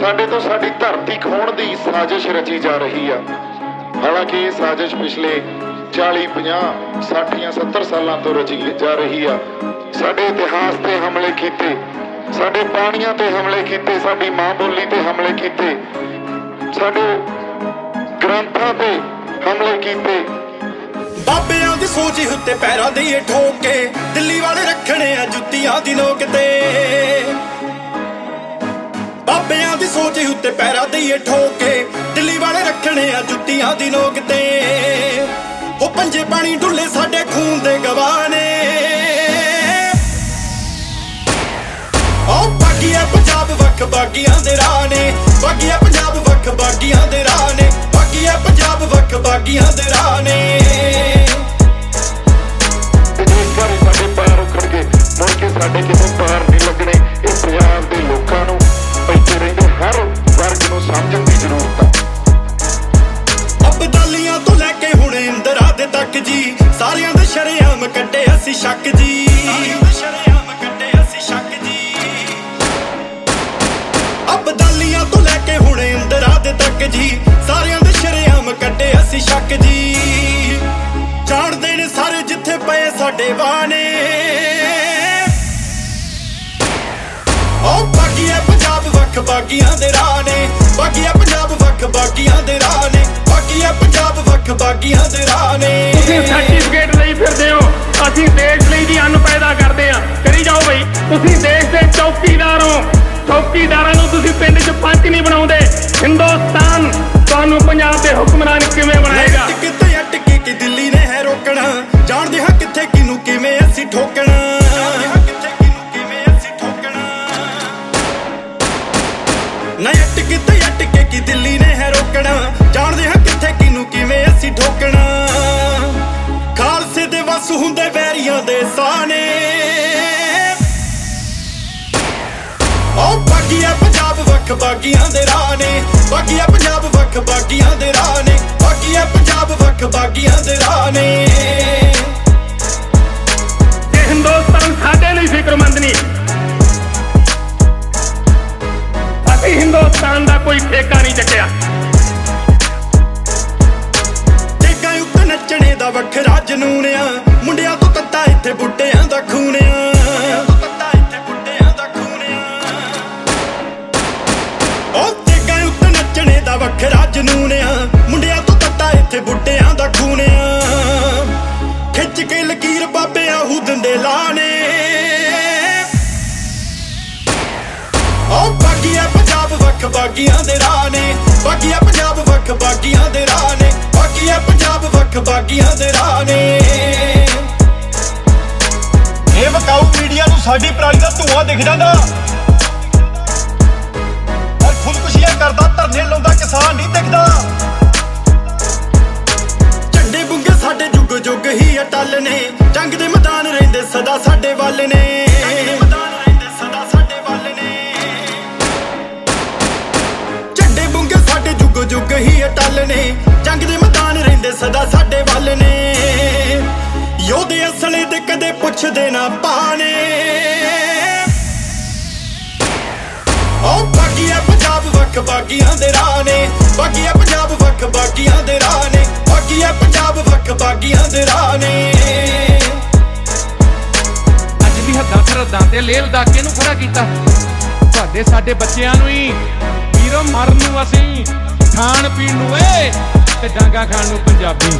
ਸਾਡੇ ਤੋਂ ਸਾਡੀ ਧਰਤੀ ਖੋਣ ਦੀ ਸਾਜ਼ਿਸ਼ ਰਚੀ ਜਾ ਰਹੀ ਆ। ਹਾਲਾਂਕਿ ਇਹ ਸਾਜ਼ਿਸ਼ ਪਿਛਲੇ 40 50 60 ਜਾਂ 70 ਸਾਲਾਂ ਤੋਂ ਰਚੀ ਜਾ ਰਹੀ ਆ। ਸਾਡੇ ਇਤਿਹਾਸ ਤੇ ਹਮਲੇ ਕੀਤੇ, ਸਾਡੇ ਪਾਣੀਆਂ ਤੇ ਹਮਲੇ ਕੀਤੇ, ਸਾਡੀ ਮਾਂ ਬੋਲੀ ਤੇ ਹਮਲੇ ਕੀਤੇ, ਸਾਡੇ ਗ੍ਰੰਥਾਂ ਤੇ ਹਮਲੇ ਕੀਤੇ। ਬਾਬਿਆਂ ਦੀ ਸੋਚ ਉੱਤੇ ਪੈਰਾਂ ਦੇ ਠੋਕੇ, ਦਿੱਲੀ ਵਾਲੇ ਰੱਖਣੇ ਆ ਜੁੱਤੀਆਂ ਦੀ ਨੋਕ ਤੇ। ਬਾਬਿਆਂ ਦੀ ਸੋਚ ਉੱਤੇ ਪੈਰਾਂ ਦੇ ਠੋਕੇ। ਦਿੱਲੀ ਵਾਲੇ ਰੱਖਣੇ ਆ ਜੁੱਤੀਆਂ ਦੀ ਨੋਕ ਤੇ। ਉਹ ਪੰਜੇ ਪਾਣੀ ਢੁੱਲੇ ਸਾਡੇ ਖੂਨ ਦੇ ਗਵਾਹ ਨੇ ਉਹ ਬਾਗੀਆ ਪੰਜਾਬ ਵੱਖ ਬਾਗੀਆਂ ਦੇ ਰਾਹ ਨੇ ਬਾਗੀਆ ਪੰਜਾਬ ਜੀ। ਸਾਰਿਆਂ ਦੇ ਸ਼ਰਿਆਮ ਕੱਢੇ ਅਸੀਂ ਸ਼ੱਕ ਜੀ। ਜਾਣਦੇ ਨੇ ਸਾਰੇ ਜਿੱਥੇ ਪਏ ਸਾਡੇ ਬਾਣੇ। ਓ ਬਾਗੀਆ ਪੰਜਾਬ ਵੱਖ ਬਾਗੀਆਂ ਦੇ ਰਾਹ ਨੇ ਬਾਗੀਆ ਪੰਜਾਬ ਵੱਖ ਬਾਗੀਆਂ ਦੇ ਰਾਹ ਨੇ ਬਾਗੀਆ ਪੰਜਾਬ ਵੱਖ ਬਾਗੀਆਂ ਦੇ ਰਾਹ ਨੇ ਤੁਸੀਂ ਸਰਟੀਫਿਕੇਟ ਲਈ ਫਿਰਦੇ ਹੋ। ਅਸੀਂ ਦੇਸ਼ ਲਈ ਜੀ ਅੰਨ ਪੈਦਾ ਕਰਦੇ ਆ ਕਰੀ ਜਾਓ ਬਈ। ਤੁਸੀਂ ਦੇਸ਼ ਦੇ ਚੌਕੀਦਾਰ ਹੋ। ਚੌਕੀਦਾਰਾਂ ਨੂੰ ਤੁਸੀਂ ਪਿੰਡ 'ਚ ਪੰਚ ਨਹੀਂ ਬਣਾਉਂਦੇ। ਹਿੰਦੁਸਤਾਨ ਤੁਹਾਨੂੰ ਪੰਜਾਬ ਦੇ ਹੁਕਮਰਾਨ ਕਿਵੇਂ ਬਣਾਏਗਾ? ਕਿਤੇ ਅਟਕੇ ਕਿ ਦਿੱਲੀ ਨੇ ਹੈ ਰੋਕਣਾ? ਜਾਣਦੇ ਹਾਂ ਕਿੱਥੇ ਕਿਨੂੰ ਕਿਵੇਂ ਅਸੀਂ ਠੋਕਣਾ। ਜਾਣਦੇ ਹਾਂ ਕਿੱਥੇ ਕਿਨੂੰ ਕਿਵੇਂ ਅਸੀਂ ਠੋਕਣਾ। ਨਾ ਅਟਕੇ ਤੇ ਅਟਕੇ ਕਿ ਦਿੱਲੀ ਨੇ ਹੈ ਰੋਕਣਾ? ਜਾਣਦੇ ਹਾਂ ਕਿੱਥੇ ਕਿਨੂੰ ਕਿਵੇਂ ਅਸੀਂ ਠੋਕਣਾ। ਖਾਲਸੇ ਦੇ ਵਸ ਹੁੰਦੇ ਵੈਰੀਆਂ ਦੇ ਸਾਨੇ ਵੱਖ ਬਾਗੀਆਂ ਦੇ ਰਾਹ ਨੇ। ਬਾਗੀਆ ਪੰਜਾਬ ਵੱਖ ਬਾਗੀਆਂ ਦੇ ਰਾਹ ਨੇ। ਬਾਗੀਆ ਪੰਜਾਬ ਵੱਖ ਬਾਗੀਆਂ ਦੇ ਰਾਹ ਨੇ। ਕਿ ਹਿੰਦੁਸਤਾਨ ਸਾਡੇ ਲਈ ਫਿਕਰਮੰਦ ਨਹੀਂ। ਅਸੀਂ ਹਿੰਦੁਸਤਾਨ ਦਾ ਕੋਈ ਠੇਕਾ ਨਹੀਂ ਚੱਕਿਆ। ਟੇਕਾਂ ਉੱਤੇ ਨੱਚਣੇ ਦਾ ਵੱਖਰਾ ਜਨੂਨ ਆ ਲਕੀਰ ਬਾਬੇ ਆਹੂ ਦਿੰਦੇ ਲਾਣੇ। ਓ ਬਾਗੀਆ ਪੰਜਾਬ ਵੱਖ ਬਾਗੀਆਂ ਦੇ ਰਾਹ ਨੇ ਬਾਗੀਆ ਪੰਜਾਬ ਵੱਖ ਬਾਗੀਆਂ ਦੇ ਰਾਹ ਨੇ ਬਾਗੀਆ ਪੰਜਾਬ ਵੱਖ ਬਾਗੀਆਂ ਦੇ ਰਾਹ ਨੇ ਇਹ ਵਕਾਊ ਮੀਡੀਆ ਨੂੰ ਸਾਡੀ ਪਰਾਲੀ ਦਾ ਧੂਆਂ ਦਿਖ ਜਾਂਦਾ। ਪਰ ਖੁਦਕੁਸ਼ੀਆਂ ਕਰਦਾ, ਧਰਨੇ ਲਾਉਂਦਾ ਕਿਸਾਨ ਨਹੀਂ ਵੱਲ ਨੇ। ਜੰਗ ਦੇ ਮੈਦਾਨ ਰਹਿੰਦੇ ਸਦਾ ਸਾਡੇ ਵੱਲ ਨੇ ਝੰਡੇ ਬੁੰਗੇ ਸਾਡੇ ਜੁਗ ਜੁਗ ਹੀ ਅਟਲ ਨੇ। ਜੰਗ ਦੇ ਮੈਦਾਨ ਰਹਿੰਦੇ ਸਦਾ ਸਾਡੇ ਵੱਲ ਨੇ। ਯੋਧੇ ਅਸਲੇ ਦੇ ਕਦੇ ਪੁੱਛਦੇ ਨਾ ਪਾਣੇ ਓ ਬਾਗੀਆ ਪੰਜਾਬ ਵੱਖ ਬਾਗੀਆਂ ਦੇ ਰਾਹ ਨੇ। ਬਾਗੀਆ ਪੰਜਾਬ ਵੱਖ ਬਾਗੀਆਂ ਦੇ ਰਾਹ ਨੇ। ਬਾਗੀਆ ਪੰਜਾਬ ਵੱਖ ਬਾਗੀਆਂ ਦੇ ਰਾਹ ਨੇ। ਅੱਜ ਵੀ ਹੱਦਾਂ ਸਰਹੱਦਾਂ ਤੇ ਲੇਲ ਦਾਕੇ ਨੂੰ ਖੜਾ ਕੀਤਾ। ਤੁਹਾਡੇ ਸਾਡੇ ਬੱਚਿਆਂ ਨੂੰ ਹੀ ਵੀਰੋ ਮਰਨ ਨੂੰ ਅਸੀਂ ਖਾਣ ਪੀਣ ਨੂੰ, ਏ, ਤੇ ਡਾਂਗਾ ਖਾਣ ਨੂੰ ਪੰਜਾਬੀ।